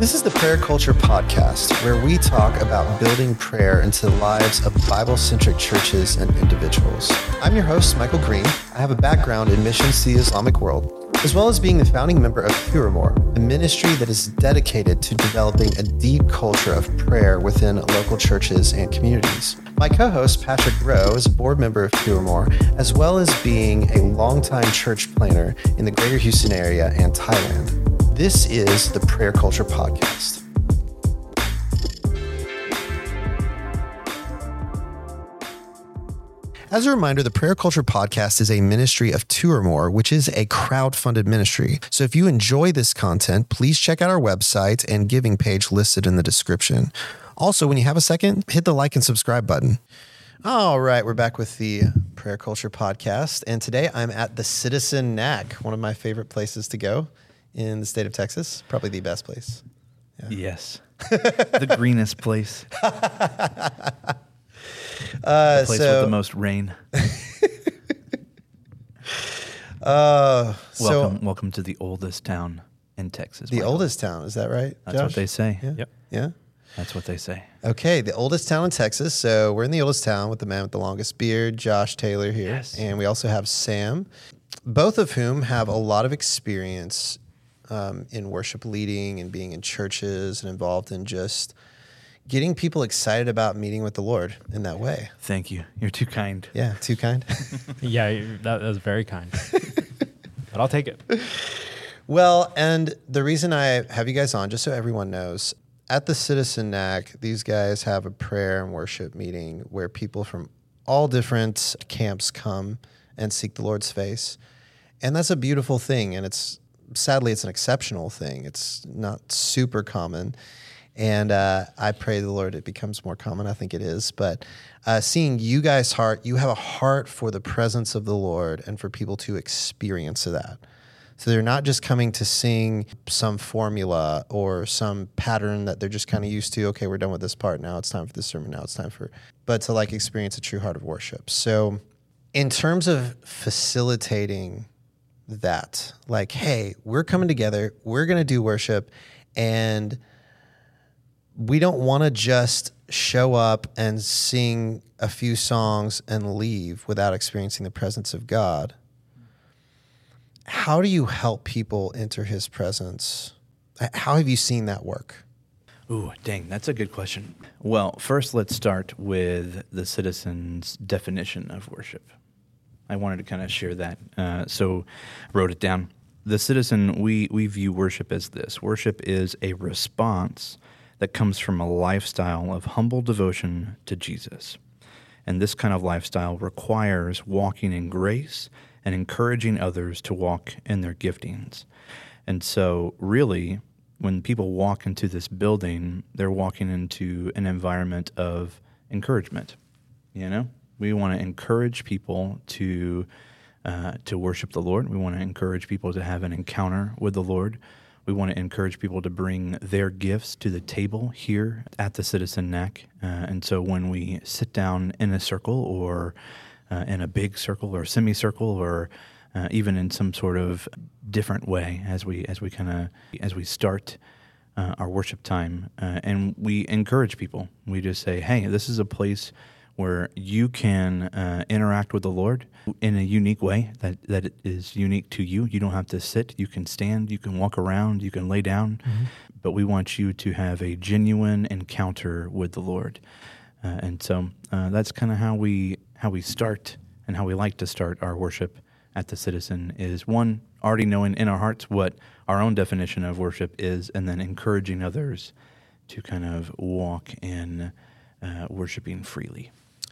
This is the Prayer Culture Podcast, where we talk about building prayer into the lives of Bible centric churches and individuals. I'm your host, Michael Green. I have a background in missions to the Islamic world, as well as being the founding member of Curamore, a ministry that is dedicated to developing a deep culture of prayer within local churches and communities. My co host, Patrick Rowe, is a board member of Curamore, as well as being a longtime church planner in the greater Houston area and Thailand. This is the Prayer Culture Podcast. As a reminder, the Prayer Culture Podcast is a ministry of two or more, which is a crowd-funded ministry. So if you enjoy this content, please check out our website and giving page listed in the description. Also, when you have a second, hit the like and subscribe button. All right, we're back with the Prayer Culture Podcast, and today I'm at the Citizen NAC, one of my favorite places to go in the state of Texas. Probably the best place. Yes. the greenest place. Uh, The place so, with the most rain. uh, so Welcome, welcome to the oldest town in Texas. the Michael. oldest town is that right? That's what they say. Yeah. Yep. Yeah. That's what they say. Okay, the oldest town in Texas. So we're in the oldest town with the man with the longest beard, Josh Taylor here, Yes. and we also have Sam, both of whom have a lot of experience um, in worship leading and being in churches and involved in just getting people excited about meeting with the Lord in that way. Thank you. You're too kind. Yeah, too kind. Yeah, that, that was very kind. but I'll take it. Well, and the reason I have you guys on, just so everyone knows, at the Citizen NAC, these guys have a prayer and worship meeting where people from all different camps come and seek the Lord's face. And that's a beautiful thing. And it's sadly, it's an exceptional thing. It's not super common. And uh, I pray the Lord it becomes more common. I think it is. But uh, seeing you guys' heart, you have a heart for the presence of the Lord and for people to experience that. So they're not just coming to sing some formula or some pattern that they're just kind of used to. Okay, we're done with this part. Now it's time for the sermon. Now it's time for, but to like experience a true heart of worship. So, in terms of facilitating that, like, hey, we're coming together, we're going to do worship, and we don't want to just show up and sing a few songs and leave without experiencing the presence of God how do you help people enter his presence? How have you seen that work? Ooh, dang, that's a good question. Well, first, let's start with the citizen's definition of worship. I wanted to kind of share that. Uh, so, I wrote it down. The citizen, we, we view worship as this worship is a response that comes from a lifestyle of humble devotion to Jesus. And this kind of lifestyle requires walking in grace and encouraging others to walk in their giftings. And so, really, when people walk into this building, they're walking into an environment of encouragement. You know, we want to encourage people to uh, to worship the Lord. We want to encourage people to have an encounter with the Lord. We want to encourage people to bring their gifts to the table here at the Citizen Nac. Uh, and so when we sit down in a circle or uh, in a big circle or semicircle or uh, even in some sort of different way as we as we kind of as we start uh, our worship time uh, and we encourage people we just say hey this is a place where you can uh, interact with the Lord in a unique way that, that is unique to you. You don't have to sit, you can stand, you can walk around, you can lay down, but we want you to have a genuine encounter with the Lord. Uh, and so uh, that's kind of how we how we start and how we like to start our worship at the Citizen is one already knowing in our hearts what our own definition of worship is, and then encouraging others to kind of walk in uh, worshiping freely.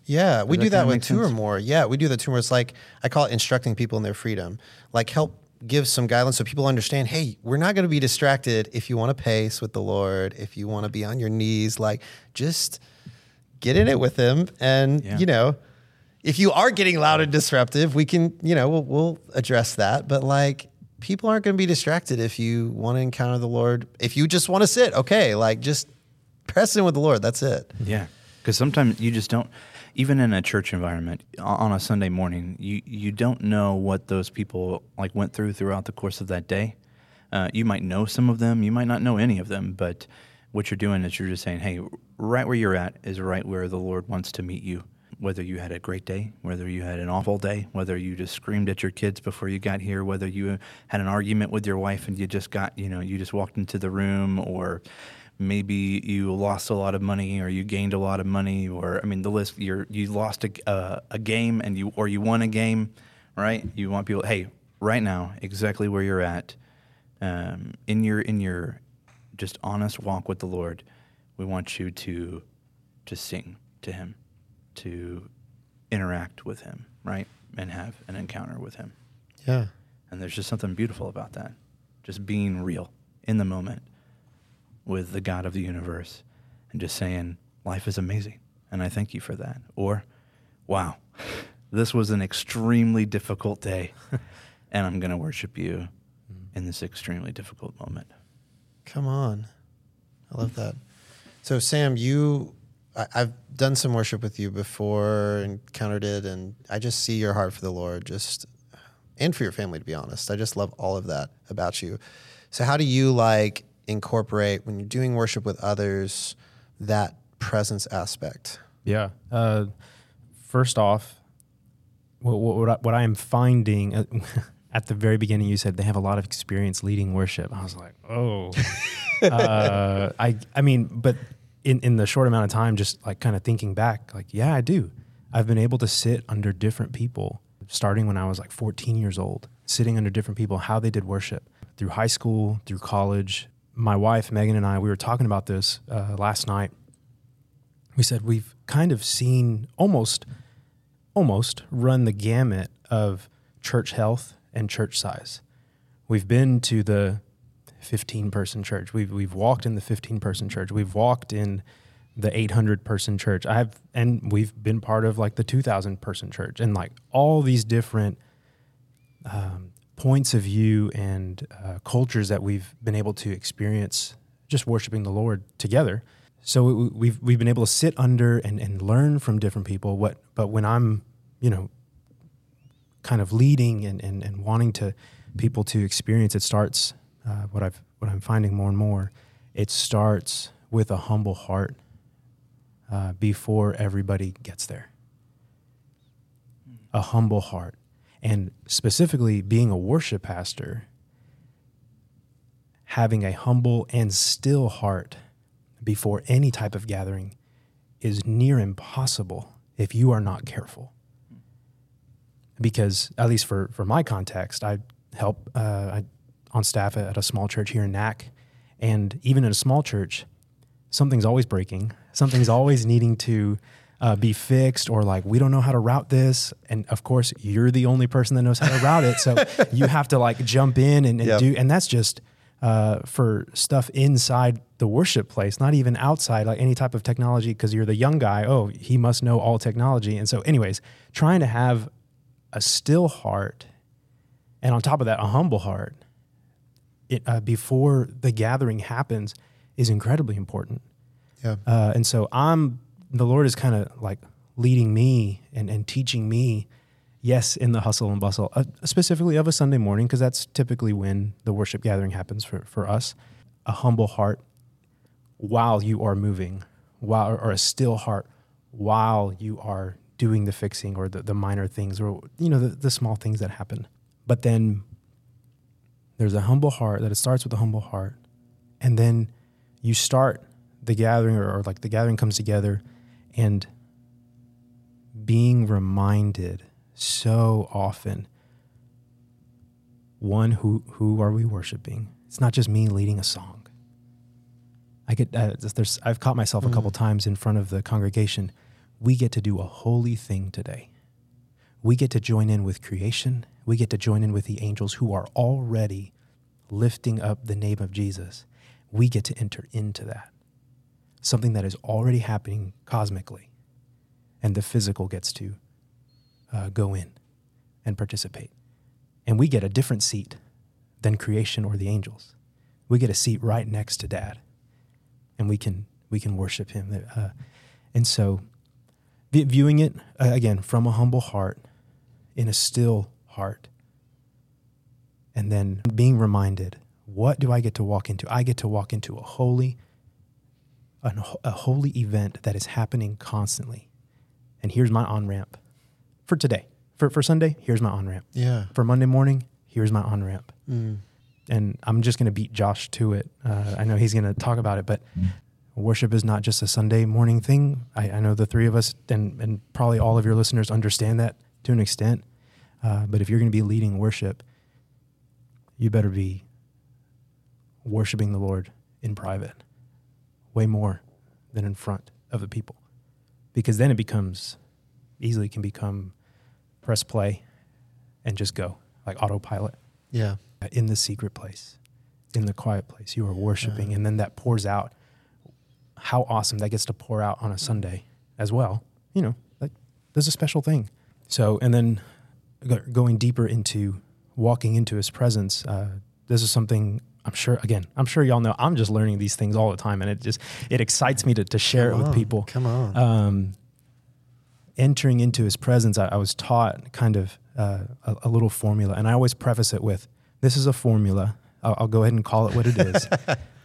Yeah, we that do that kinda with two or more. Yeah, we do the two or more. It's like I call it instructing people in their freedom. Like help give some guidelines so people understand. Hey, we're not going to be distracted if you want to pace with the Lord. If you want to be on your knees, like just get in it with Him. And Yeah. you know, if you are getting loud and disruptive, we can you know we'll, we'll address that. But like people aren't going to be distracted if you want to encounter the Lord. If you just want to sit, okay, like just press in with the Lord. That's it. Yeah, because sometimes you just don't. Even in a church environment, on a Sunday morning, you you don't know what those people like went through throughout the course of that day. Uh, you might know some of them, you might not know any of them, but what you're doing is you're just saying, hey, right where you're at is right where the Lord wants to meet you. Whether you had a great day, whether you had an awful day, whether you just screamed at your kids before you got here, whether you had an argument with your wife and you just got, you know, you just walked into the room, or maybe you lost a lot of money or you gained a lot of money, or I mean, the list, you're, you lost a, uh, a game and you, or you won a game, right? You want people, hey, right now, exactly where you're at, um, in your, in your, just honest walk with the Lord, we want you to to sing to him, to interact with him, right? And have an encounter with him. Yeah. And there's just something beautiful about that. Just being real in the moment with the God of the universe and just saying, life is amazing. And I thank you for that. Or, wow, this was an extremely difficult day. and I'm going to worship you mm. in this extremely difficult moment. Come on. I love that. So, Sam, you, I, I've done some worship with you before, encountered it, and I just see your heart for the Lord, just, and for your family, to be honest. I just love all of that about you. So, how do you like incorporate when you're doing worship with others that presence aspect? Yeah. Uh, first off, what, what, I, what I am finding uh, at the very beginning, you said they have a lot of experience leading worship. I was like, oh, uh, I, I mean, but in, in the short amount of time, just like kind of thinking back, like, yeah, I do. I've been able to sit under different people starting when I was like 14 years old, sitting under different people, how they did worship through high school, through college. My wife, Megan, and I, we were talking about this uh, last night. We said we've kind of seen almost, almost run the gamut of church health and church size. We've been to the 15 person church. We've we've walked in the 15 person church. We've walked in the 800 person church. I've and we've been part of like the 2000 person church and like all these different um, points of view and uh, cultures that we've been able to experience just worshiping the Lord together. So we've we've been able to sit under and, and learn from different people. What but when I'm you know kind of leading and, and, and wanting to people to experience it starts uh, what I've what I'm finding more and more it starts with a humble heart uh, before everybody gets there a humble heart and specifically being a worship pastor having a humble and still heart before any type of gathering is near impossible if you are not careful because at least for for my context, I help uh, I, on staff at a small church here in Nac, and even in a small church, something's always breaking. Something's always needing to uh, be fixed, or like we don't know how to route this. And of course, you're the only person that knows how to route it, so you have to like jump in and, and yep. do. And that's just uh, for stuff inside the worship place, not even outside, like any type of technology, because you're the young guy. Oh, he must know all technology. And so, anyways, trying to have a still heart, and on top of that, a humble heart, it, uh, before the gathering happens is incredibly important. Yeah. Uh, and so I'm, the Lord is kind of like leading me and, and teaching me, yes, in the hustle and bustle, uh, specifically of a Sunday morning, because that's typically when the worship gathering happens for, for us, a humble heart while you are moving, while, or a still heart while you are doing the fixing or the, the minor things or you know the, the small things that happen. But then there's a humble heart that it starts with a humble heart and then you start the gathering or, or like the gathering comes together and being reminded so often one who who are we worshiping it's not just me leading a song i get uh, there's i've caught myself a couple mm. times in front of the congregation we get to do a holy thing today. We get to join in with creation. We get to join in with the angels who are already lifting up the name of Jesus. We get to enter into that. Something that is already happening cosmically. And the physical gets to uh, go in and participate. And we get a different seat than creation or the angels. We get a seat right next to dad. And we can we can worship him. Uh, and so viewing it uh, again from a humble heart in a still heart and then being reminded what do I get to walk into? I get to walk into a holy, an, a holy event that is happening constantly. And here's my on ramp for today. For, for Sunday, here's my on ramp. Yeah. For Monday morning, here's my on ramp. Mm. And I'm just going to beat Josh to it. Uh, I know he's going to talk about it, but worship is not just a Sunday morning thing. I, I know the three of us and, and probably all of your listeners understand that to an extent. Uh, but if you're going to be leading worship, you better be worshiping the Lord in private way more than in front of the people. Because then it becomes easily can become press play and just go like autopilot Yeah. in the secret place, in the quiet place. You are worshiping, Yeah. and then that pours out. How awesome that gets to pour out on a Sunday as well. You know, like there's a special thing. So, and then going deeper into walking into His presence. Uh, this is something I'm sure. Again, I'm sure y'all know. I'm just learning these things all the time, and it just it excites me to to share Come it with on, people Come on. um, entering into his presence, I, I was taught kind of uh, a, a little formula, and I always preface it with, "This is a formula. I'll, I'll go ahead and call it what it is.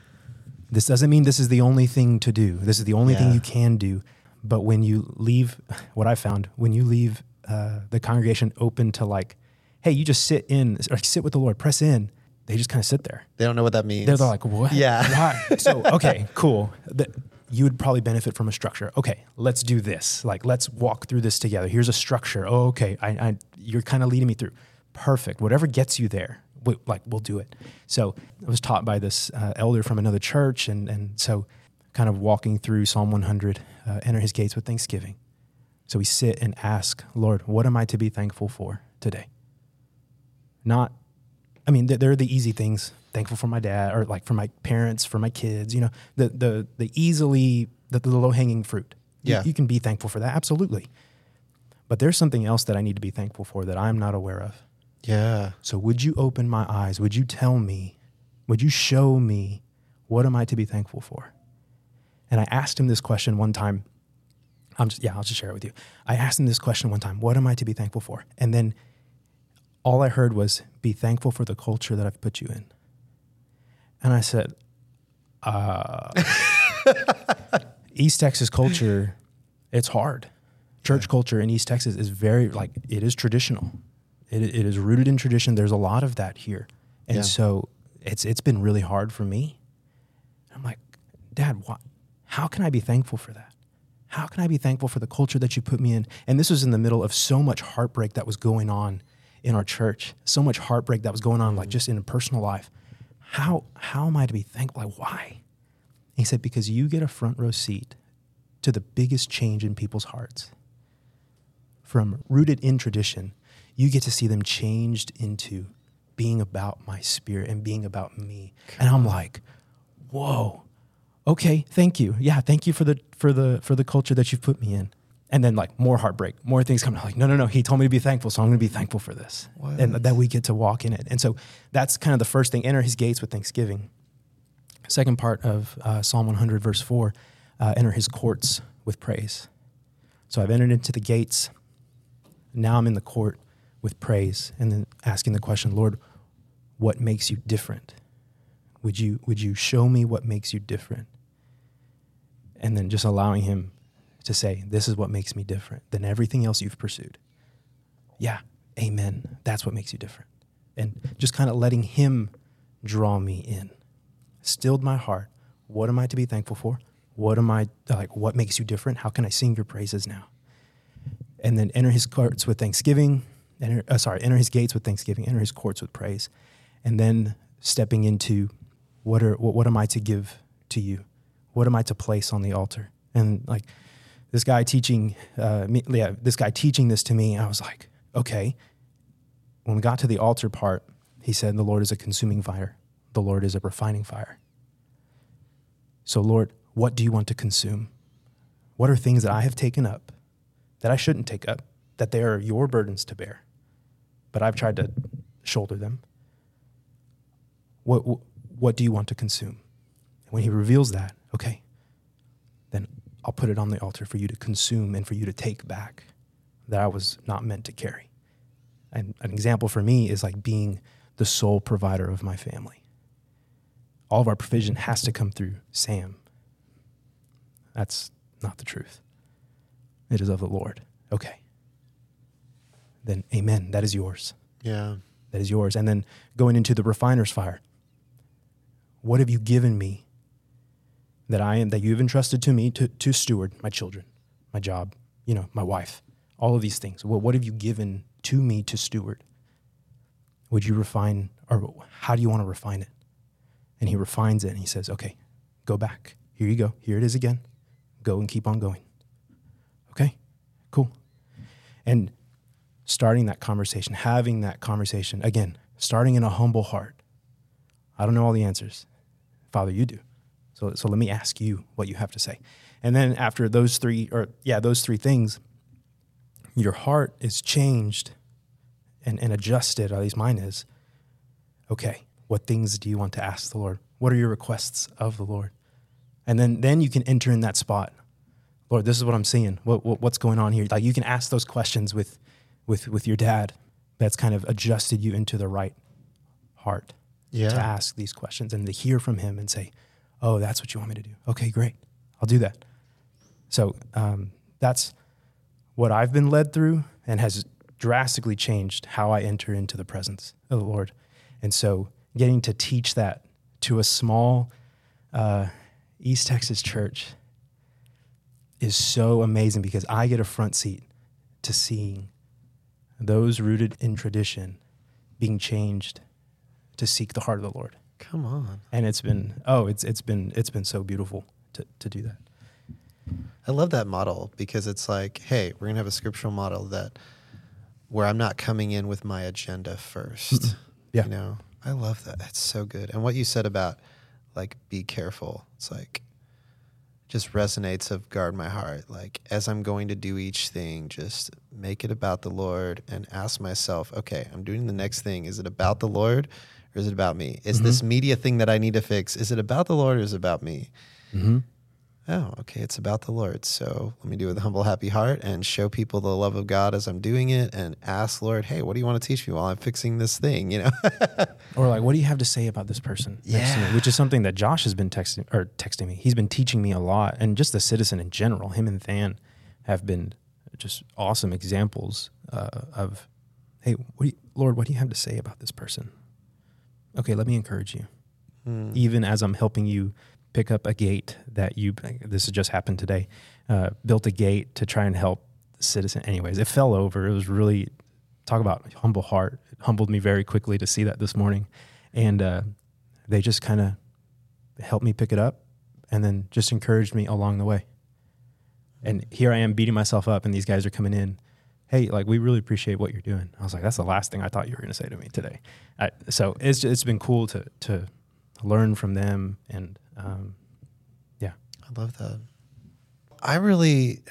this doesn't mean this is the only thing to do. This is the only thing you can do. But when you leave, what I found, when you leave uh, the congregation open to like, hey, you just sit in or sit with the Lord, press in. They just kind of sit there. they don't know what that means. They're, they're like, what? Yeah. Why? So, okay, cool. That you would probably benefit from a structure. Okay, let's do this. Like, let's walk through this together. Here's a structure. Oh, okay. I, I you're kind of leading me through. Perfect. Whatever gets you there, we, like we'll do it. So I was taught by this uh, elder from another church, and and so kind of walking through Psalm 100, uh, enter His gates with thanksgiving. So we sit and ask, Lord, what am I to be thankful for today? Not I mean, th- there are the easy things. Thankful for my dad, or like for my parents, for my kids. You know, the the the easily the, the low hanging fruit. You- Yeah. you, can be thankful for that, absolutely. But there's something else that I need to be thankful for that I'm not aware of. Yeah. So would you open my eyes? Would you tell me? Would you show me what am I to be thankful for? And I asked him this question one time. I'm just yeah, I'll just share it with you. I asked him this question one time. What am I to be thankful for? And then all I heard was be thankful for the culture that I've put you in. And I said, uh, East Texas culture, it's hard. Church culture in East Texas is very like it is traditional. It, it is rooted in tradition. There's a lot of that here, and Yeah. so it's it's been really hard for me. I'm like, Dad, why, how can I be thankful for that? How can I be thankful for the culture that you put me in? And this was in the middle of so much heartbreak that was going on in our church, so much heartbreak that was going on, like mm-hmm. just in a personal life. How how am I to be thankful? Like, why? He said, because you get a front row seat to the biggest change in people's hearts. From rooted in tradition, you get to see them changed into being about my spirit and being about me. And I'm like, whoa, okay, thank you. Yeah, thank you for the for the for the culture that you've put me in. And then like more heartbreak, more things coming. Like, no, no, no. He told me to be thankful, so I'm going to be thankful for this, and that we get to walk in it. And so that's kind of the first thing. Enter His gates with thanksgiving. Second part of uh, Psalm 100, verse four: uh, enter His courts with praise. So I've entered into the gates. Now I'm in the court with praise, and then asking the question, Lord, what makes you different? Would you would you show me what makes you different? And then just allowing him to say, This is what makes me different than everything else you've pursued. Yeah, amen. That's what makes you different. And just kind of letting him draw me in. Stilled my heart. What am I to be thankful for? What am I like what makes you different? How can I sing your praises now? And then enter his courts with thanksgiving. Enter, uh, sorry, enter his gates with thanksgiving. Enter his courts with praise. And then stepping into what are what, what am I to give to you? What am I to place on the altar? And like this guy teaching, uh, me, yeah, this guy teaching this to me, I was like, okay. When we got to the altar part, he said, "The Lord is a consuming fire. The Lord is a refining fire." So, Lord, what do you want to consume? What are things that I have taken up that I shouldn't take up? That they are your burdens to bear, but I've tried to shoulder them. What what do you want to consume? And when he reveals that, okay, I'll put it on the altar for you to consume and for you to take back that I was not meant to carry. And an example for me is like being the sole provider of my family. all of our provision has to come through Sam. That's not the truth. It is of the Lord. Okay. Then, amen. That is yours. Yeah. That is yours. And then going into the refiner's fire. What have you given me that I am that you have entrusted to me to, to steward my children, my job, you know, my wife, all of these things. Well, what have you given to me to steward? Would you refine or how do you want to refine it? And he refines it and he says, Okay, go back. Here you go. Here it is again. Go and keep on going. Okay, cool. And starting that conversation, having that conversation, again, starting in a humble heart. I don't know all the answers. Father, you do. So, so let me ask you what you have to say. And then after those three, or yeah, those three things, your heart is changed and, and adjusted, at least mine is. Okay, what things do you want to ask the Lord? What are your requests of the Lord? And then, then you can enter in that spot. Lord, this is what I'm seeing. What, what, what's going on here? Like you can ask those questions with, with, with your dad. That's kind of adjusted you into the right heart Yeah. to ask these questions and to hear from him and say, "Oh, that's what you want me to do." Okay, great, I'll do that. So um, that's what I've been led through and has drastically changed how I enter into the presence of the Lord. And so, getting to teach that to a small uh, East Texas church is so amazing because I get a front seat to seeing those rooted in tradition being changed to seek the heart of the Lord. Come on. And it's been oh, it's it's been it's been so beautiful to to do that. I love that model because it's like, hey, we're gonna have a scriptural model that where I'm not coming in with my agenda 1st Yeah. You know, I love that. That's so good. And what you said about like be careful, it's like just resonates of guard my heart. Like as I'm going to do each thing, just make it about the Lord and ask myself, okay, I'm doing the next thing. Is it about the Lord or is it about me? Is this media thing that I need to fix? Is it about the Lord or is it about me? Mm-hmm. oh, okay, it's about the Lord. So let me do it with a humble, happy heart and show people the love of God as I'm doing it and ask Lord, hey, what do you want to teach me while I'm fixing this thing? You know? Or like, what do you have to say about this person next to me? Yeah. Which is something that Josh has been texting or texting me. He's been teaching me a lot, and just the citizen in general. Him and Than have been just awesome examples uh, of, hey, what do you, Lord, what do you have to say about this person? Okay, let me encourage you. Hmm. Even as I'm helping you pick up a gate that you, this has just happened today, uh, built a gate to try and help the citizen. Anyways, it fell over. It was really talk about humble heart. It humbled me very quickly to see that this morning. And uh, they just kind of helped me pick it up and then just encouraged me along the way. And here I am beating myself up, and these guys are coming in. Hey, like we really appreciate what you're doing. I was like, that's the last thing I thought you were going to say to me today. I, so it's it's been cool to to learn from them, and um, yeah, I love that. I really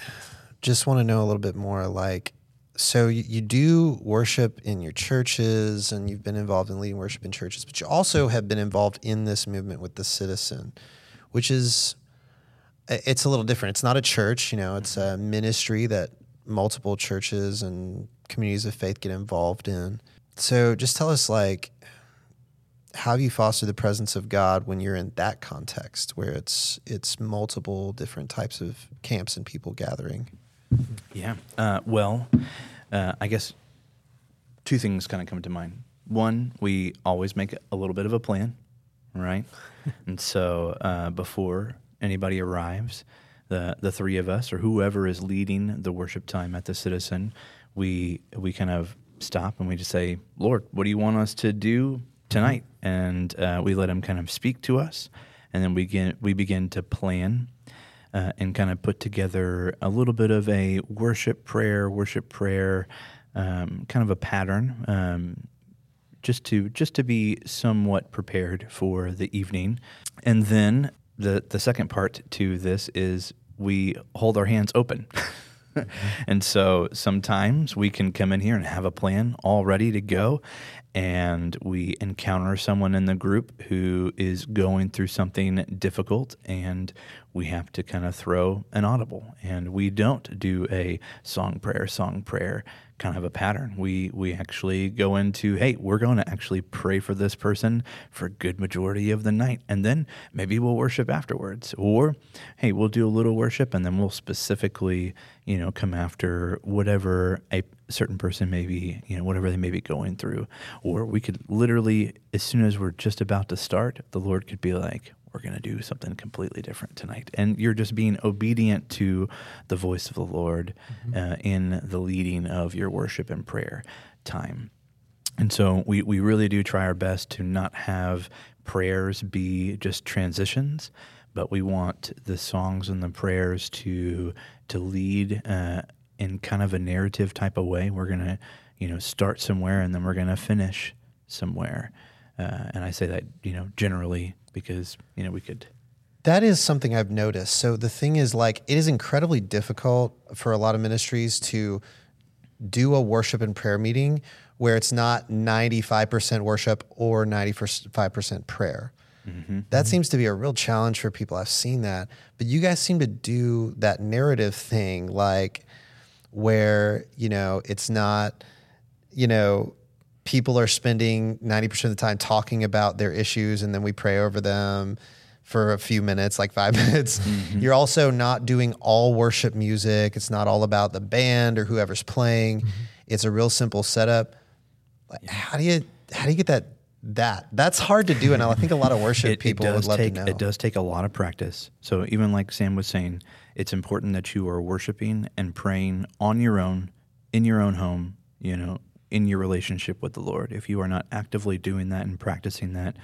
just want to know a little bit more like, so you, you do worship in your churches and you've been involved in leading worship in churches, but you also have been involved in this movement with the citizen, which is it's a little different. It's not a church, you know, it's a ministry that multiple churches and communities of faith get involved in. So just tell us like how do you foster the presence of God when you're in that context where it's it's multiple different types of camps and people gathering? Yeah. Uh, well, uh, I guess two things kind of come to mind. One, we always make a little bit of a plan, right? and so uh, before anybody arrives, the the three of us or whoever is leading the worship time at the Citizen, we we kind of stop and we just say, Lord, what do you want us to do tonight? And uh, we let him kind of speak to us, and then we begin we begin to plan uh, and kind of put together a little bit of a worship prayer, worship prayer, um, kind of a pattern, um, just to just to be somewhat prepared for the evening. And then the the second part to this is we hold our hands open. and so sometimes we can come in here and have a plan all ready to go and we encounter someone in the group who is going through something difficult and we have to kind of throw an audible and we don't do a song prayer song prayer kind of a pattern. We we actually go into, hey, we're going to actually pray for this person for a good majority of the night, and then maybe we'll worship afterwards, or hey, we'll do a little worship, and then we'll specifically, you know, come after whatever a certain person may be, you know, whatever they may be going through, or we could literally, as soon as we're just about to start, the Lord could be like, we're going to do something completely different tonight. And you're just being obedient to the voice of the Lord mm-hmm. uh, in the leading of your worship and prayer time. And so we, we really do try our best to not have prayers be just transitions, but we want the songs and the prayers to to lead uh, in kind of a narrative type of way. We're gonna, you know, start somewhere and then we're gonna finish somewhere. Uh, and I say that, you know, generally because you know we could that is something I've noticed. So the thing is, like, it is incredibly difficult for a lot of ministries to do a worship and prayer meeting where it's not 95% worship or 95% prayer. Mm-hmm. That mm-hmm. seems to be a real challenge for people. I've seen that. But you guys seem to do that narrative thing, like, where, you know, it's not, you know, people are spending 90% of the time talking about their issues and then we pray over them for a few minutes, like five minutes. Mm-hmm. You're also not doing all worship music. It's not all about the band or whoever's playing. Mm-hmm. It's a real simple setup. How do you how do you get that that that's hard to do and I think a lot of worship it, people it would love take, to know. It does take a lot of practice. So even like Sam was saying, it's important that you are worshiping and praying on your own in your own home, you know, in your relationship with the Lord. If you are not actively doing that and practicing that,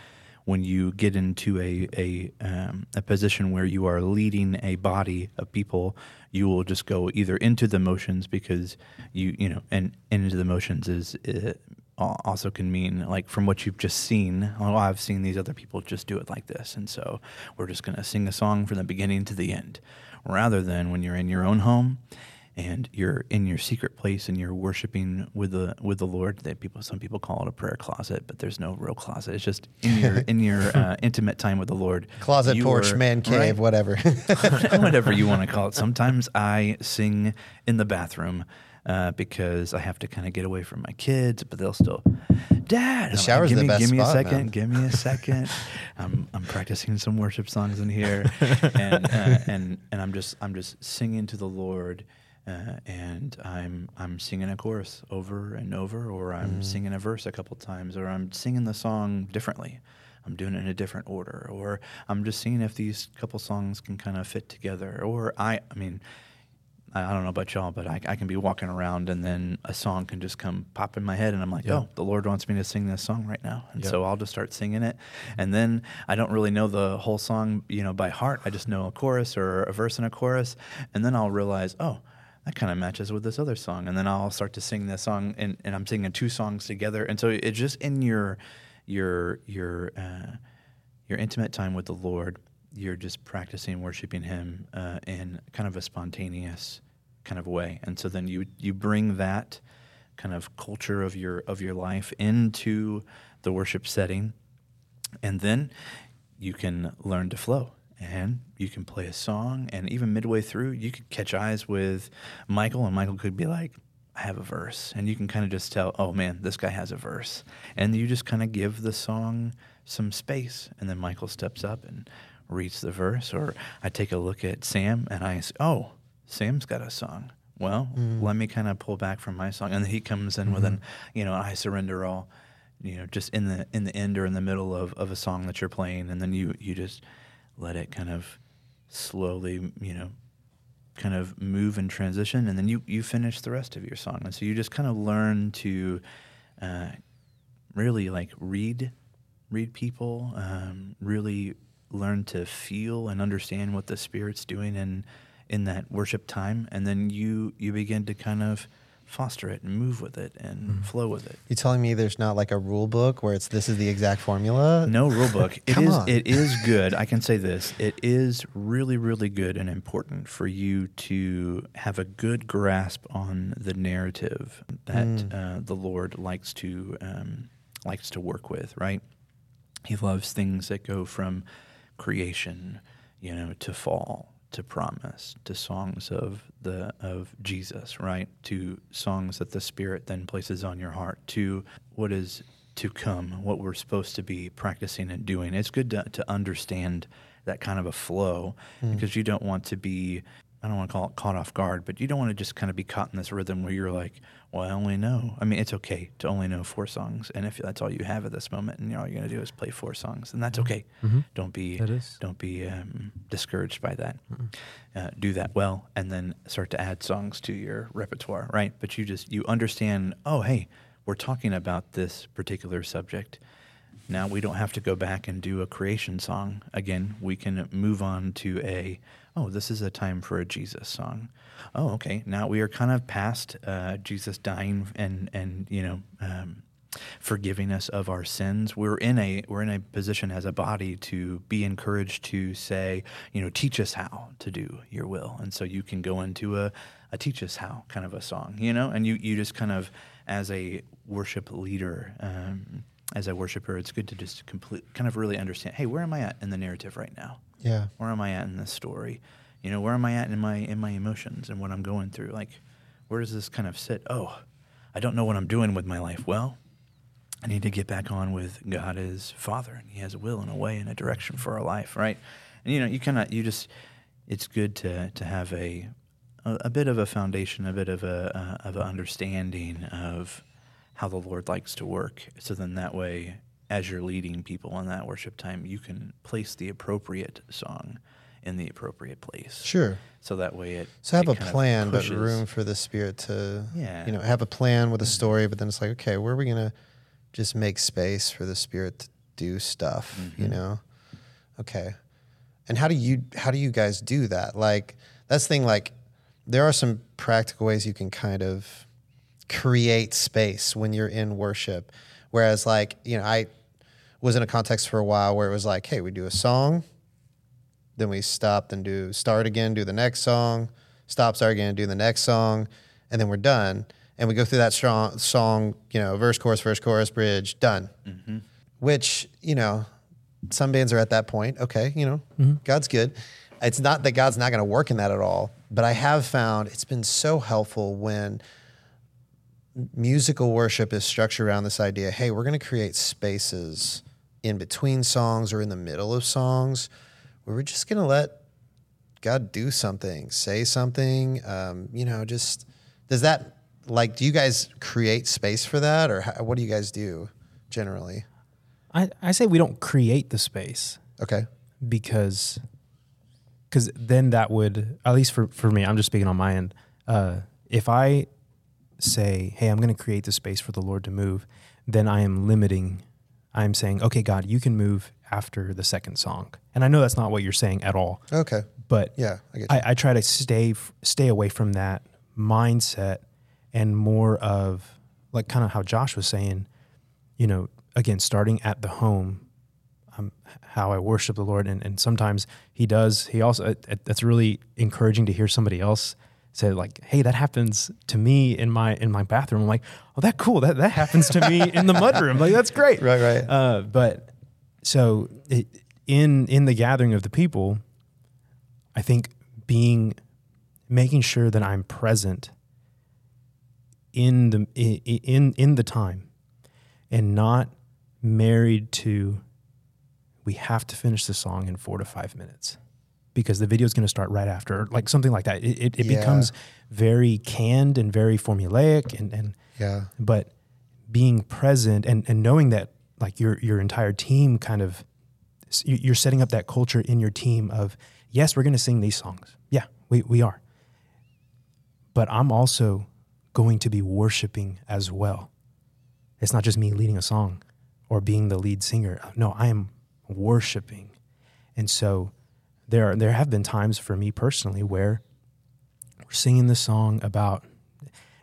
when you get into a a, um, a position where you are leading a body of people, you will just go either into the motions because you you know and, and into the motions is uh, also can mean like from what you've just seen. Oh, I've seen these other people just do it like this, and so we're just to sing a song from the beginning to the end, rather than when you're in your own home and you're in your secret place and you're worshiping with the with the Lord. That people, some people call it a prayer closet, but there's no real closet. It's just in your in your uh, intimate time with the Lord. Closet, you porch, are, man cave, right? whatever, whatever you want to call it. Sometimes I sing in the bathroom. Uh, because I have to kind of get away from my kids, but they'll still, Dad, the shower's like, give me, the give me spot, a second, man. give me a second. I'm I'm practicing some worship songs in here, and uh, and and I'm just I'm just singing to the Lord uh, and I'm I'm singing a chorus over and over, or I'm mm. singing a verse a couple times, or I'm singing the song differently. I'm doing it in a different order, or I'm just seeing if these couple songs can kind of fit together. Or I, I mean, I, I don't know about y'all, but I, I, can be walking around and then a song can just come pop in my head, and I'm like, oh, the Lord wants me to sing this song right now, and so I'll just start singing it. And then I don't really know the whole song, you know, by heart. I just know a chorus or a verse and a chorus, and then I'll realize, oh that kind of matches with this other song. And then I'll start to sing this song, and, and I'm singing two songs together. And so it's just in your your your uh, your intimate time with the Lord. You're just practicing worshiping Him uh, in kind of a spontaneous kind of way. And so then you you bring that kind of culture of your of your life into the worship setting, and then you can learn to flow and you can play a song and even midway through you could catch eyes with michael and michael could be like i have a verse. And you can kind of just tell oh man this guy has a verse. And you just kind of give the song some space and then michael steps up and reads the verse. Or i take a look at sam and i say oh sam's got a song. Well mm. let me kind of pull back from my song. And he comes in mm-hmm. with an you know i surrender all you know just in the in the end or in the middle of, of a song that you're playing. And then you you just let it kind of slowly, you know, kind of move and transition, and then you you finish the rest of your song. And so you just kind of learn to uh, really like read read people, um, really learn to feel and understand what the Spirit's doing in in that worship time, and then you you begin to kind of foster it and move with it and mm. flow with it. You telling me there's not like a rule book where it's this is the exact formula? No rule book. it is on. it is good. I can say this. It is really really good and important for you to have a good grasp on the narrative that mm. uh, the Lord likes to um, likes to work with, right? He loves things that go from creation, you know, to fall to promise, to songs of the of Jesus, right? To songs that the Spirit then places on your heart, to what is to come, what we're supposed to be practicing and doing. It's good to, to understand that kind of a flow Mm. because you don't want to be I don't want to call it caught off guard, but you don't want to just kind of be caught in this rhythm where you're like, well, I only know. I mean, it's okay to only know four songs, and if that's all you have at this moment, and all you're going to do is play four songs, and that's okay. Mhm. Don't be don't be um, discouraged by that. Uh, do that well, and then start to add songs to your repertoire, right? But you just you understand. Oh, hey, we're talking about this particular subject. Now we don't have to go back and do a creation song again. We can move on to a oh, this is a time for a Jesus song. Oh, okay. Now we are kind of past uh, Jesus dying and and you know um, forgiving us of our sins. We're in a we're in a position as a body to be encouraged to say, you know, teach us how to do your will. And so you can go into a, a teach us how kind of a song, you know, and you you just kind of as a worship leader. Um, as a worshiper, it's good to just complete, kind of really understand. Hey, where am I at in the narrative right now? Yeah. where am I at in this story? You know, where am I at in my in my emotions and what I'm going through? Like, where does this kind of sit? Oh, I don't know what I'm doing with my life. Well, I need to get back on with God as Father, and He has a will and a way and a direction for our life, right? And you know, you kind of you just it's good to to have a, a bit of a foundation, a bit of a of an understanding of how the Lord likes to work. So then that way, as you're leading people in that worship time, you can place the appropriate song in the appropriate place. Sure. So that way it So have it a plan, but room for the spirit to, Yeah. you know, have a plan with a story, but then it's like, okay, where are we gonna just make space for the spirit to do stuff? You Mhm. know, okay. And how do you how do you guys do that? Like that's the thing. Like there are some practical ways you can kind of create space when you're in worship. Whereas, like you know, I was in a context for a while where it was like, hey, we do a song, then we stop and do start again, do the next song, stop, start again, do the next song, and then we're done. And we go through that strong song, you know, verse, chorus, verse, chorus, bridge, done. Mhm. Which, you know, some bands are at that point. Okay, you know, God's good. It's not that God's not going to work in that at all, but I have found it's been so helpful when musical worship is structured around this idea hey, we're going to create spaces in between songs or in the middle of songs where we're just going to let God do something, say something. Um, you know, just does that like, do you guys create space for that or how, what do you guys do generally? I, I say we don't create the space Okay. because because then that would at least for, for me i'm just speaking on my end uh, if i say hey i'm going to create the space for the lord to move then i am limiting i'm saying okay god you can move after the second song and i know that's not what you're saying at all Okay. but Yeah. I. I, I try to stay stay away from that mindset and more of like kind of how Josh was saying, you know, again starting at the home, um, how I worship the Lord, and, and sometimes He does. He also it, it- that's really encouraging to hear somebody else say like, "Hey, that happens to me in my in my bathroom." I'm like, "Oh, that cool. That that happens to me in the mudroom. Like that's great." right. Right. Uh, but so it, in in the gathering of the people, I think being making sure that I'm present in the in in the time and not married to we have to finish the song in 4 to 5 minutes because the video is going to start right after like something like that. It, it, it Yeah. becomes very canned and very formulaic and and yeah. but being present and, and knowing that like your your entire team kind of you- you're setting up that culture in your team of yes we're going to sing these songs. Yeah we, we are. But i'm also going to be worshiping as well. It's not just me leading a song or being the lead singer. No i am worshiping. And so there are, there have been times for me personally where we're singing this song about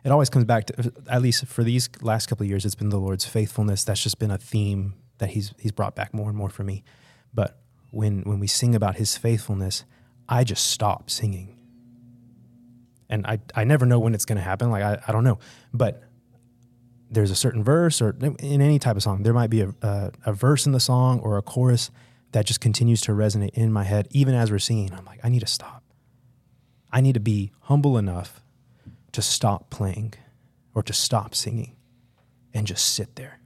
it always comes back to at least for these last couple of years it's been the lord's faithfulness. That's just been a theme that he's he's brought back more and more for me. But when when we sing about his faithfulness i just stop singing. And i i never know when it's going to happen. Like I, I don't know. But there's a certain verse or in any type of song there might be a, a, a verse in the song or a chorus that just continues to resonate in my head even as we're singing i'm like i need to stop I need to be humble enough to stop playing or to stop singing and just sit there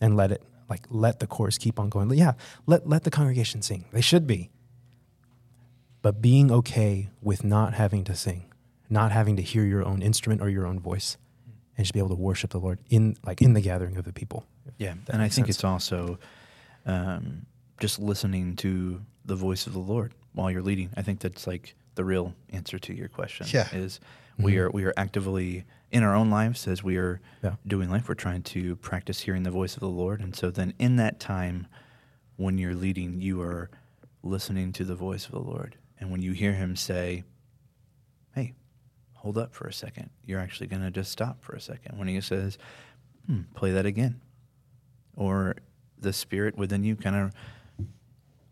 and let it like let the chorus keep on going. Yeah, let let the congregation sing. They should be. But being okay with not having to sing, not having to hear your own instrument or your own voice, and just be able to worship the Lord in like in the gathering of the people. Yeah, and I think sense. it's also um, just listening to the voice of the Lord while you're leading. I think that's like the real answer to your question. Yeah. is we Mhm. are we are actively in our own lives as we are Yeah. doing life. We're trying to practice hearing the voice of the Lord, and so then in that time when you're leading, you are listening to the voice of the Lord, and when you hear Him say, "Hey." Hold up for a second. You're actually going to just stop for a second. When he says, hmm, play that again or the spirit within you kind of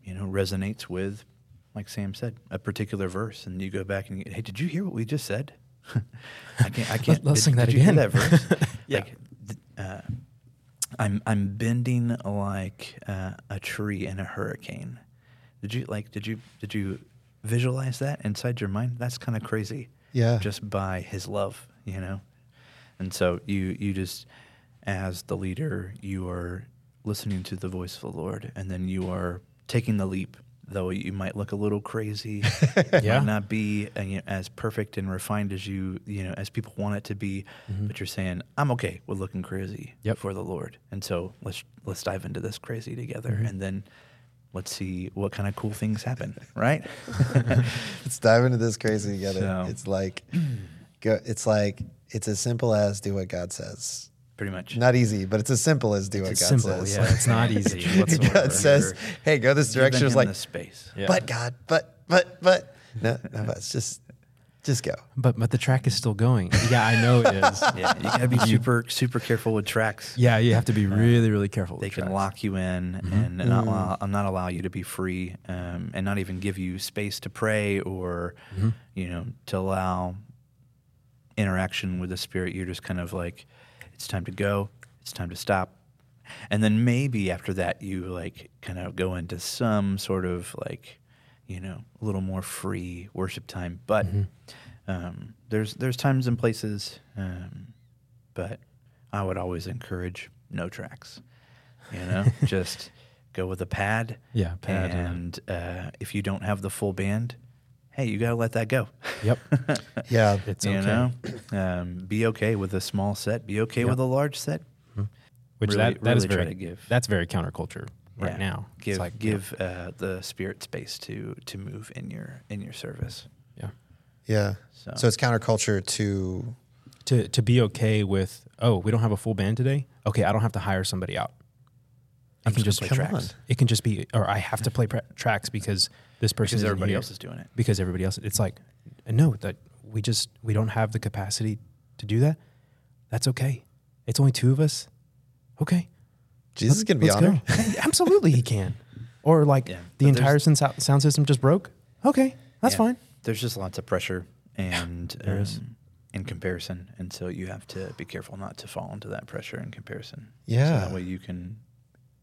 you know resonates with like sam said a particular verse and you go back and you, hey did you hear what we just said i can't i can't let's did, sing that did you hear that verse Yeah. like uh, i'm i'm bending like uh, a tree in a hurricane did you like did you did you visualize that inside your mind that's kind of crazy Yeah. just by his love, you know? And so you you just as the leader, you are listening to the voice of the Lord and then you are taking the leap. Though you might look a little crazy, Yeah. might not be uh, you know, as perfect and refined as you you know as people want it to be, Mhm. but you're saying I'm okay with looking crazy Yep. for the Lord, and so let's let's dive into this crazy together, Mhm. and then let's see what kind of cool things happen, right? Let's dive into this crazy together. So- It's like, go, it's like it's as simple as do what God says. Pretty much. Not easy, but it's as simple as do what It's God simple, says. yeah. It's not easy whatsoever. God says, "Hey, go this direction." It's him like, the space. Yeah. but God, but but but no, no, but it's just just go. But but the track is still going. Yeah, I know it is. Yeah, you gotta be super super careful with tracks. Yeah, you have to be really really careful. They with can tracks. lock you in Mhm. and not Mm. allow, not allow you to be free, um, and not even give you space to pray or, Mhm. you know, to allow interaction with the spirit. You're just kind of like, it's time to go. It's time to stop. And then maybe after that, you like kind of go into some sort of like, you know, a little more free worship time. But Mhm. um, there's there's times and places, um, but I would always encourage no tracks. You know, just go with a pad. Yeah, pad. And uh, if you don't have the full band, hey, you gotta let that go. Yep. Yeah, It's you okay. know, um, be okay with a small set. Be okay Yep. with a large set. Which Really- that that is really try very to give. that's very counterculture right Yeah. now. Give like, give uh, the spirit space to to move in your in your service. yeah. yeah. So, So it's counterculture to To to be okay with oh we don't have a full band today. Okay, I don't have to hire somebody out. I I'm can just just play play tracks. tracks. It can just be or I have to play pra- tracks because this person because everybody here. else is doing it. because everybody else it's like no that we just we don't have the capacity to do that that's okay it's only two of us okay Jesus is Let- going to be let's go. Hey, absolutely he can or like Yeah, the entire sound, sound system just broke okay that's Yeah. fine There's just lots of pressure and there is. um, in comparison, and so you have to be careful not to fall into that pressure and comparison. yeah so Yeah. that way you can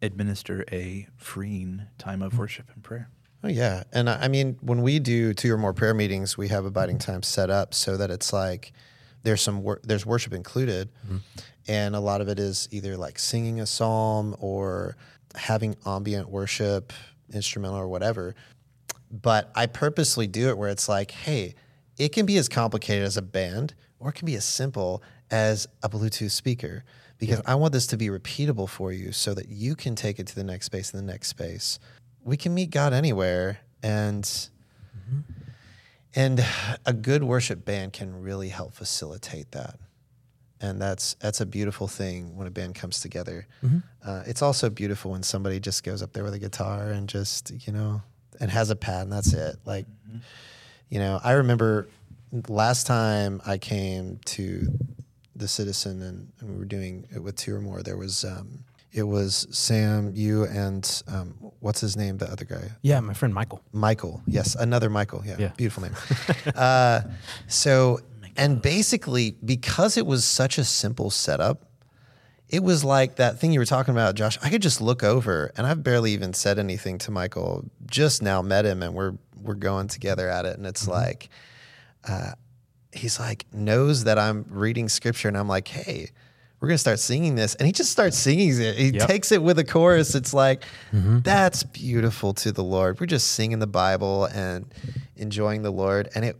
administer a freeing time of worship and prayer. Oh yeah, and I I mean, when we do two or more prayer meetings, we have abiding time set up so that it's like there's some wor- there's worship included, mm-hmm. and a lot of it is either like singing a psalm or having ambient worship, instrumental or whatever. But I purposely do it where it's like, hey, it can be as complicated as a band, or it can be as simple as a Bluetooth speaker, because I want this to be repeatable for you so that you can take it to the next space and the next space. We can meet God anywhere, and and a good worship band can really help facilitate that. And that's that's a beautiful thing when a band comes together. Uh, it's also beautiful when somebody just goes up there with a guitar and just you know and has a pad and that's it. Like you know, I remember last time I came to the Citizen and, and we were doing it with two or more. There was um, it was Sam, you, and um, what's his name? The other guy, yeah my friend michael Michael. Yes, another Michael. Yeah, Yeah. beautiful name. uh, so, and basically, because it was such a simple setup, it was like that thing you were talking about, Josh. I could just look over, and I've barely even said anything to Michael. Just now met him, and we're we're going together at it, and it's like uh, he's like knows that I'm reading scripture, and I'm like, hey. We're gonna start singing this, and he just starts singing it. He Yep. takes it with a chorus. It's like that's beautiful to the Lord. We're just singing the Bible and enjoying the Lord, and it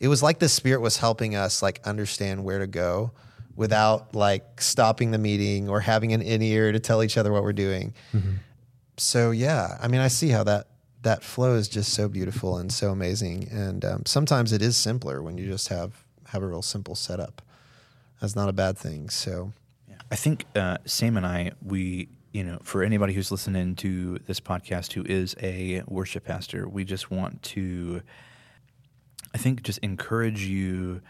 it was like the Spirit was helping us like understand where to go without like stopping the meeting or having an in ear to tell each other what we're doing. So yeah, I mean, I see how that that flow is just so beautiful and so amazing. And um, sometimes it is simpler when you just have have a real simple setup. That's not a bad thing. So Yeah. I think uh, Sam and I, we, you know, for anybody who's listening to this podcast who is a worship pastor, we just want to, I think, just encourage you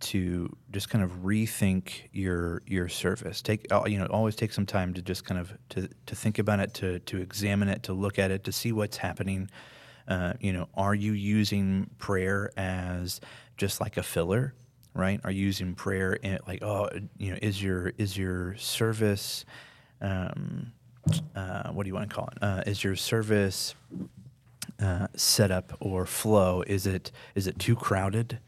to just kind of rethink your your service. Take uh, you know, always take some time to just kind of to to think about it, to to examine it, to look at it, to see what's happening. Uh, you know, are you using prayer as just like a filler? Right? Are you using prayer in like oh you know is your is your service um, uh, what do you want to call it? Uh, is your service uh, setup or flow is it is it too crowded,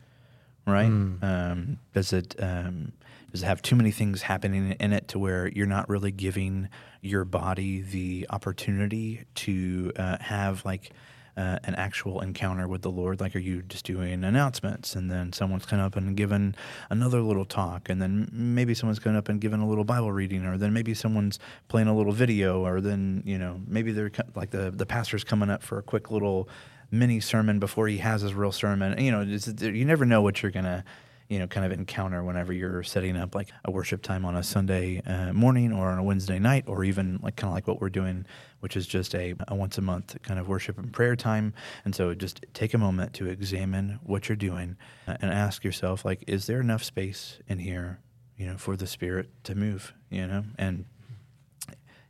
right? Um, does it um, does it have too many things happening in it to where you're not really giving your body the opportunity to uh, have like uh, an actual encounter with the Lord? Like, are you just doing announcements and then someone's come up and given another little talk, and then maybe someone's come up and given a little Bible reading, or then maybe someone's playing a little video, or then you know maybe they're like the the pastor's coming up for a quick little mini sermon before he has his real sermon. You know, you never know what you're gonna you know, kind of encounter whenever you're setting up like a worship time on a Sunday uh, morning or on a Wednesday night, or even like kind of like what we're doing, which is just a, a once a month kind of worship and prayer time. And so just take a moment to examine what you're doing uh, and ask yourself, like, is there enough space in here, you know, for the Spirit to move, you know? And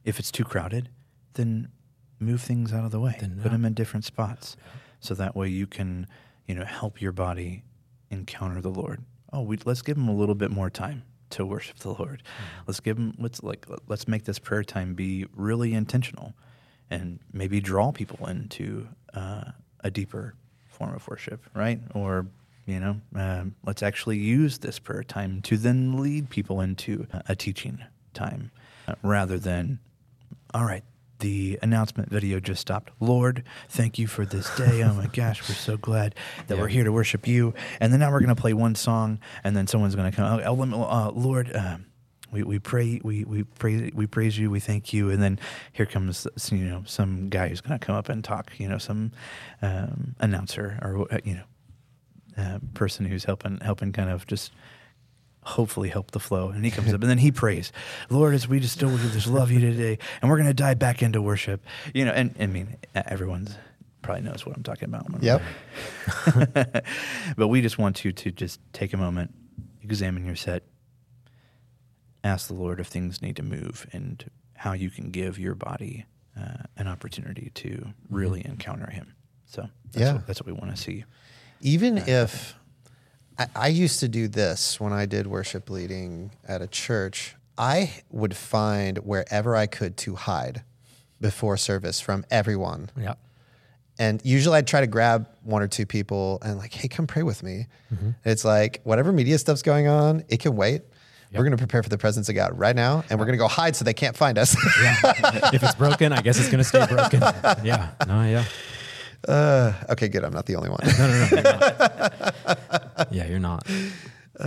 if it's too crowded, then move things out of the way, Then put them in different spots, so that way you can, you know, help your body encounter the Lord. Oh, we, let's give him a little bit more time to worship the Lord. Let's give him let's like let's make this prayer time be really intentional, and maybe draw people into uh, a deeper form of worship, right? Or you know, um, let's actually use this prayer time to then lead people into a teaching time, uh, rather than all right, the announcement video just stopped. Lord, thank you for this day. Oh my gosh, we're so glad that we're here to worship you. And then now we're going to play one song, and then someone's going to come. Oh, uh, Lord, uh, we, we pray, we we praise, we praise you, we thank you. And then here comes you know some guy who's going to come up and talk. You know, some um, announcer or uh, you know uh, person who's helping helping kind of just hopefully help the flow. And he comes up and then he prays, Lord, as we just still we just love you today, and we're going to dive back into worship. You know, and I mean, everyone's probably knows what I'm talking about. Yep. but we just want you to just take a moment, examine your set, ask the Lord if things need to move and how you can give your body uh, an opportunity to really encounter Him. So that's Yeah. what, that's what we want to see. even if I, I used to do this when I did worship leading at a church, I would find wherever I could to hide before service from everyone. Yeah. And usually I'd try to grab one or two people and like, hey, come pray with me. It's like whatever media stuff's going on, it can wait. We're going to prepare for the presence of God right now, and we're going to go hide so they can't find us. if it's broken, I guess it's going to stay broken. Yeah. No, yeah. uh, okay, good. I'm not the only one. No, no, no. Yeah, you're not.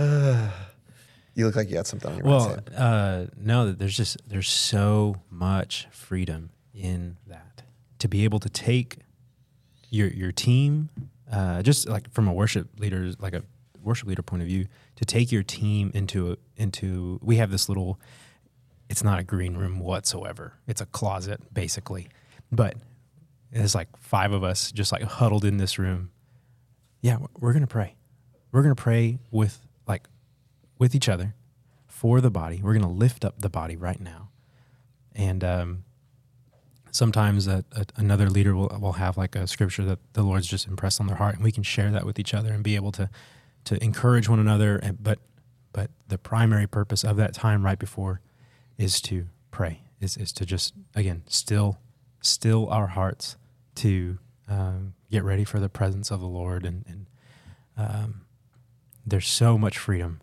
you look like you got something on your mind. Well, Sam. uh, no, there's just there's so much freedom in that to be able to take your your team, uh, just like from a worship leader, like a worship leader point of view, to take your team into a, into we have this little. It's not a green room whatsoever. It's a closet basically, but there's like five of us just like huddled in this room. Yeah, we're gonna pray. We're gonna pray with like with each other for the body. We're going to lift up the body right now. And um, sometimes a, a, another leader will, will have like a scripture that the Lord's just impressed on their heart, and we can share that with each other and be able to to encourage one another. And, but but the primary purpose of that time right before is to pray. Is is to just again still still our hearts to um, get ready for the presence of the Lord and and um, there's so much freedom.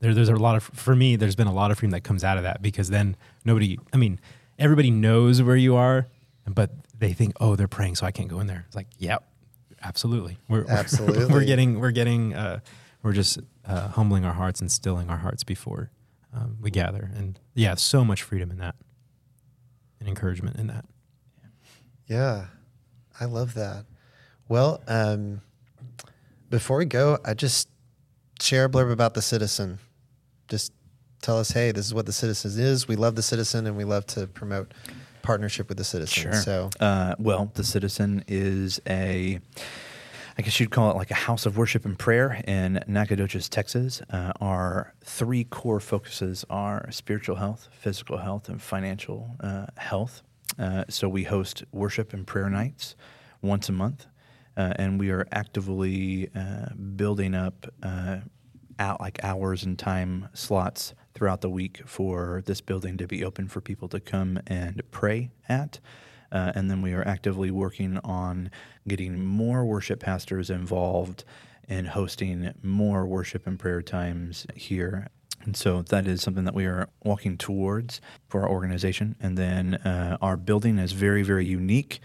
There, there's a lot of for me. There's been a lot of freedom that comes out of that because then nobody. I mean, everybody knows where you are, but they think, oh, they're praying, so I can't go in there. It's like, yep, absolutely. We're Absolutely. we're getting we're getting uh, we're just uh, humbling our hearts and stilling our hearts before um, we gather, and yeah, so much freedom in that, and encouragement in that. Yeah, I love that. Well, um, before we go, I just share a blurb about the citizen. Just tell us, hey, this is what the citizen is. We love the citizen, and we love to promote partnership with the citizen. Sure. So, Uh, well, the Citizen is a, I guess you'd call it like a house of worship and prayer in Nacogdoches, Texas. Uh, our three core focuses are spiritual health, physical health, and financial uh, health. Uh, so we host worship and prayer nights once a month, uh, and we are actively uh, building up uh, out like hours and time slots throughout the week for this building to be open for people to come and pray at. Uh, and then we are actively working on getting more worship pastors involved and hosting more worship and prayer times here. And so that is something that we are walking towards for our organization. And then uh, our building is very, very unique.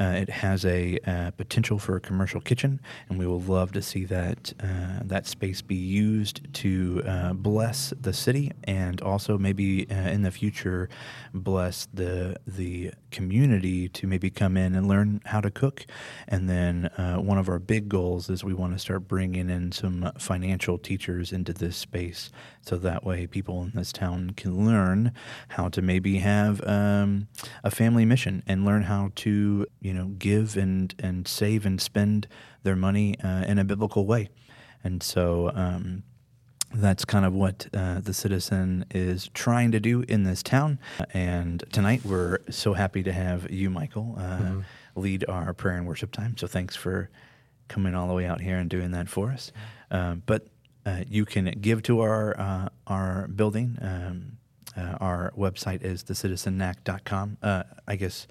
Uh, it has a uh, potential for a commercial kitchen, and we will love to see that uh, that space be used to uh, bless the city and also maybe uh, in the future bless the the community to maybe come in and learn how to cook. And then one of our big goals is we want to start bringing in some financial teachers into this space, so that way people in this town can learn how to maybe have um, a family mission and learn how to you know give and and save and spend their money uh, in a biblical way. And so. Um, that's kind of what uh, the citizen is trying to do in this town. And tonight we're so happy to have you, Michael, uh, lead our prayer and worship time. So thanks for coming all the way out here and doing that for us. Um, but uh, you can give to our uh, our building. Um, uh, our website is thecitizennac.com. Uh, I guess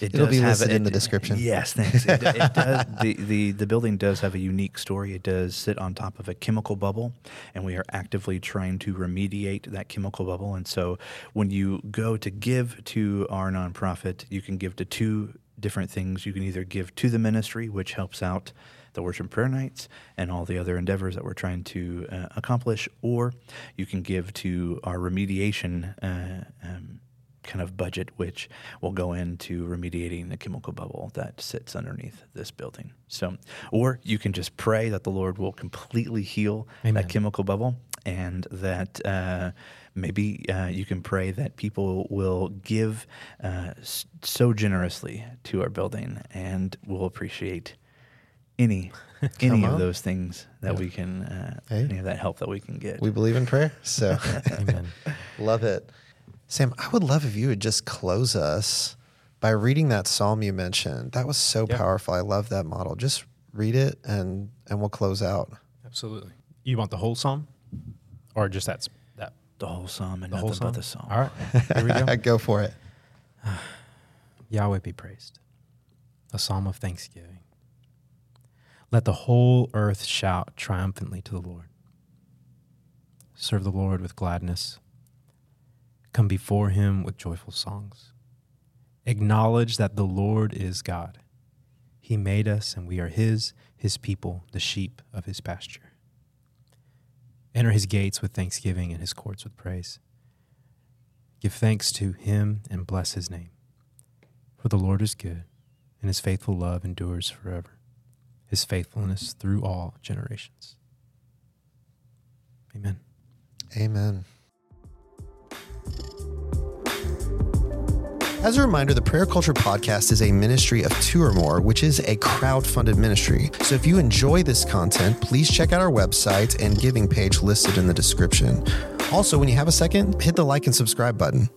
it It'll does be have listed it- in the description. Yes, thanks. It, it does, the, the, the building does have a unique story. It does sit on top of a chemical bubble, and we are actively trying to remediate that chemical bubble. And so when you go to give to our nonprofit, you can give to two different things. You can either give to the ministry, which helps out the worship and prayer nights and all the other endeavors that we're trying to uh, accomplish, or you can give to our remediation uh, um, kind of budget, which will go into remediating the chemical bubble that sits underneath this building. So, or you can just pray that the Lord will completely heal Amen. that chemical bubble, and that uh, maybe uh, you can pray that people will give uh, so generously to our building, and will appreciate any any of on. those things that we can, uh, Hey. any of that help that we can get. we believe in prayer. So, Amen. love it. Sam, I would love if you would just close us by reading that psalm you mentioned. That was so Yeah. powerful. I love that model. Just read it and and we'll close out. Absolutely. You want the whole psalm, or just that? That the whole psalm and the nothing whole psalm. but the psalm. All right. Here we go. go for it. Yahweh be praised. A psalm of thanksgiving. Let the whole earth shout triumphantly to the Lord. Serve the Lord with gladness. Come before him with joyful songs. Acknowledge that the Lord is God. He made us, and we are his, his people, the sheep of his pasture. Enter his gates with thanksgiving and his courts with praise. Give thanks to him and bless his name. For the Lord is good, and his faithful love endures forever, his faithfulness through all generations. Amen. Amen. As a reminder, the Prayer Culture Podcast is a ministry of two or more, which is a crowd funded ministry. So if you enjoy this content, please check out our website and giving page listed in the description. Also, when you have a second, hit the like and subscribe button.